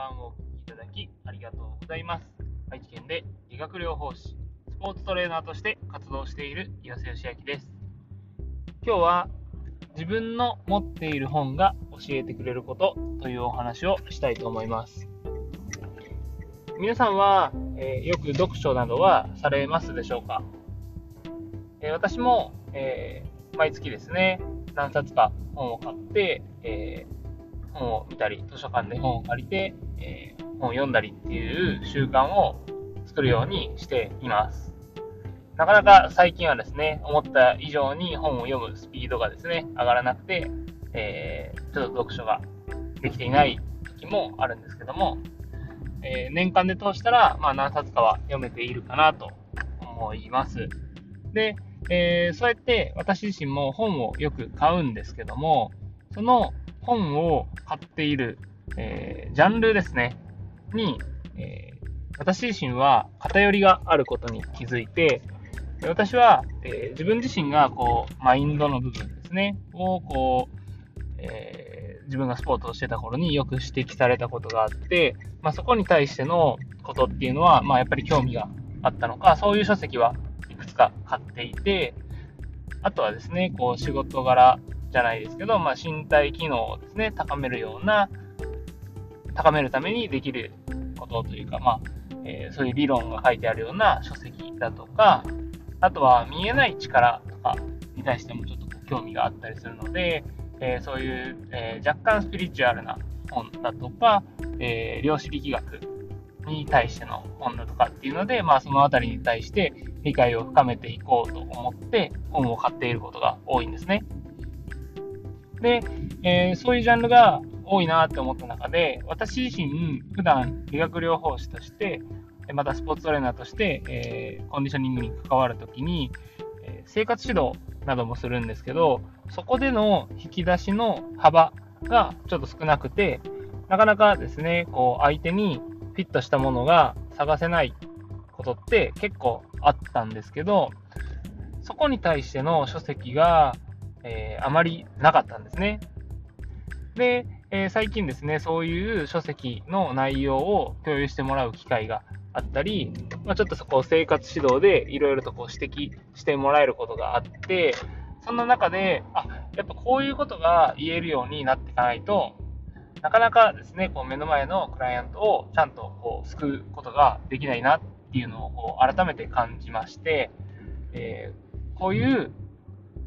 番をお聞きいただきありがとうございます。愛知県で理学療法士、スポーツトレーナーとして活動している岩瀬義明です。今日は自分の持っている本が教えてくれることというお話をしたいと思います。皆さんは、えー、よく読書などはされますでしょうか、えー、私も、えー、毎月ですね、何冊か本を買って、え本を見たり、図書館で本を借りて、え本を読んだりっていう習慣を作るようにしています。なかなか最近はですね、思った以上に本を読むスピードがですね、上がらなくて、えちょっと読書ができていない時もあるんですけども、えー、年間で通したら、まあ、何冊かは読めているかなと思います。で、えー、そうやって私自身も本をよく買うんですけども、その本を買っている、えー、ジャンルですね、に、え私自身は偏りがあることに気づいて、私は、え自分自身がこうマインドの部分ですね、をこう、え自分がスポーツをしてた頃によく指摘されたことがあって、まあ、そこに対してのことっていうのは、まあ、やっぱり興味があったのか、そういう書籍はいくつか買っていて、あとはですね、こう仕事柄じゃないですけど、まあ、身体機能をですね、高めるような、高めるためにできることというか、まあ、えー、そういう理論が書いてあるような書籍だとか、あとは見えない力とかに対してもちょっと興味があったりするので、えー、そういう、えー、若干スピリチュアルな本だとか、え、量子力学に対しての本だとかっていうので、まあ、そのあたりに対して理解を深めていこうと思って本を買っていることが多いんですね。で、えー、そういうジャンルが多いなって思った中で、私自身、普段理学療法士として、またスポーツトレーナーとして、えー、コンディショニングに関わるときに、え生活指導などもするんですけど、そこでの引き出しの幅がちょっと少なくて、なかなかですね、こう相手にフィットしたものが探せないことって結構あったんですけど、そこに対しての書籍が、えー、あまりなかったんですね。で、えー、最近ですね、そういう書籍の内容を共有してもらう機会があったり、まあ、ちょっとそこを生活指導でいろいろとこう指摘してもらえることがあって、そんな中で、あ、やっぱこういうことが言えるようになっていかないと、なかなかですね、こう目の前のクライアントをちゃんとこう救うことができないなっていうのをこう改めて感じまして、えー、こういう、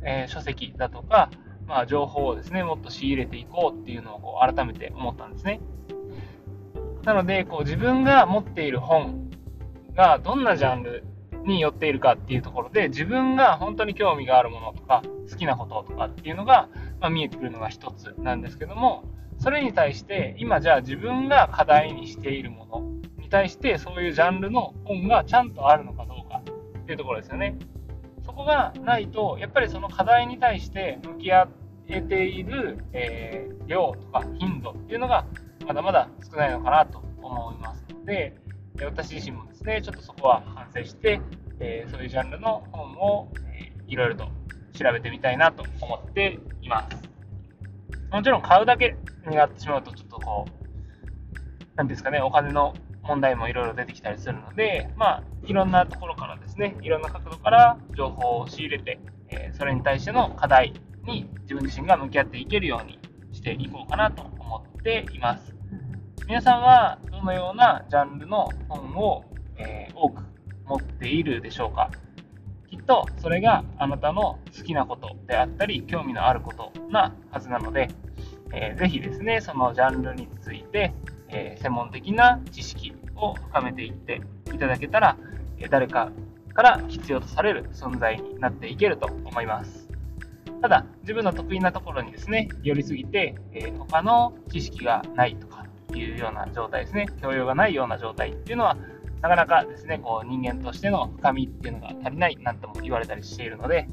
えー、書籍だとか、まあ、情報をですね、もっと仕入れていこうっていうのをこう改めて思ったんですね。なので、こう自分が持っている本がどんなジャンルに寄っているかっていうところで、自分が本当に興味があるものとか、好きなこととかっていうのが、まあ、見えてくるのが一つなんですけども、それに対して、今じゃあ自分が課題にしているものに対して、そういうジャンルの本がちゃんとあるのかどうかっていうところですよね。そこがないと、やっぱりその課題に対して向き合えている、えー、量とか頻度っていうのがまだまだ少ないのかなと思いますので、私自身もですね、ちょっとそこは反省して、えー、そういうジャンルの本を、えー、いろいろと調べてみたいなと思っています。もちろん買うだけになってしまうと、ちょっとこう、なんですかね、お金の問題もいろいろ出てきたりするので、まあ、いろんなところからですね、いろんな角度から情報を仕入れて、え、それに対しての課題に自分自身が向き合っていけるようにしていこうかなと思っています。皆さんはどのようなジャンルの本を、え、多く持っているでしょうか？きっとそれがあなたの好きなことであったり興味のあることなはずなので、えー、ぜひですねそのジャンルについて、え、専門的な知識を深めていっていただけたら、え誰かから必要とされる存在になっていけると思います。ただ自分の得意なところにですね寄りすぎて、え他の知識がないとかいうような状態ですね、教養がないような状態っていうのは、なかなかですね、こう人間としての深みっていうのが足りないなんても言われたりしているので、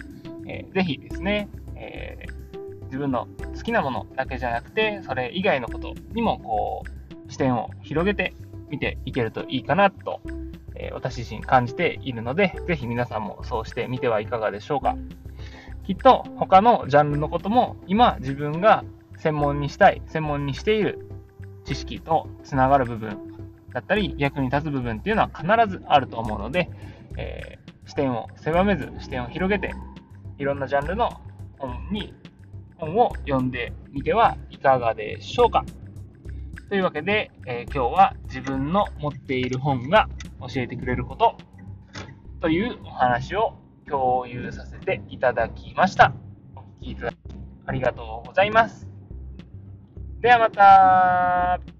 えー、ぜひですね、えー、自分の好きなものだけじゃなくて、それ以外のことにもこう視点を広げて見ていけるといいかなと、え、私自身感じているので、ぜひ皆さんもそうしてみてはいかがでしょうか。きっと他のジャンルのことも今自分が専門にしたい、専門にしている知識とつながる部分だったり、役に立つ部分っていうのは必ずあると思うので、えー、視点を狭めず、視点を広げて、いろんなジャンルの本に、本を読んでみてはいかがでしょうか。というわけで、えー、今日は自分の持っている本が教えてくれることというお話を共有させていただきました。お聞きいただきありがとうございます。ではまた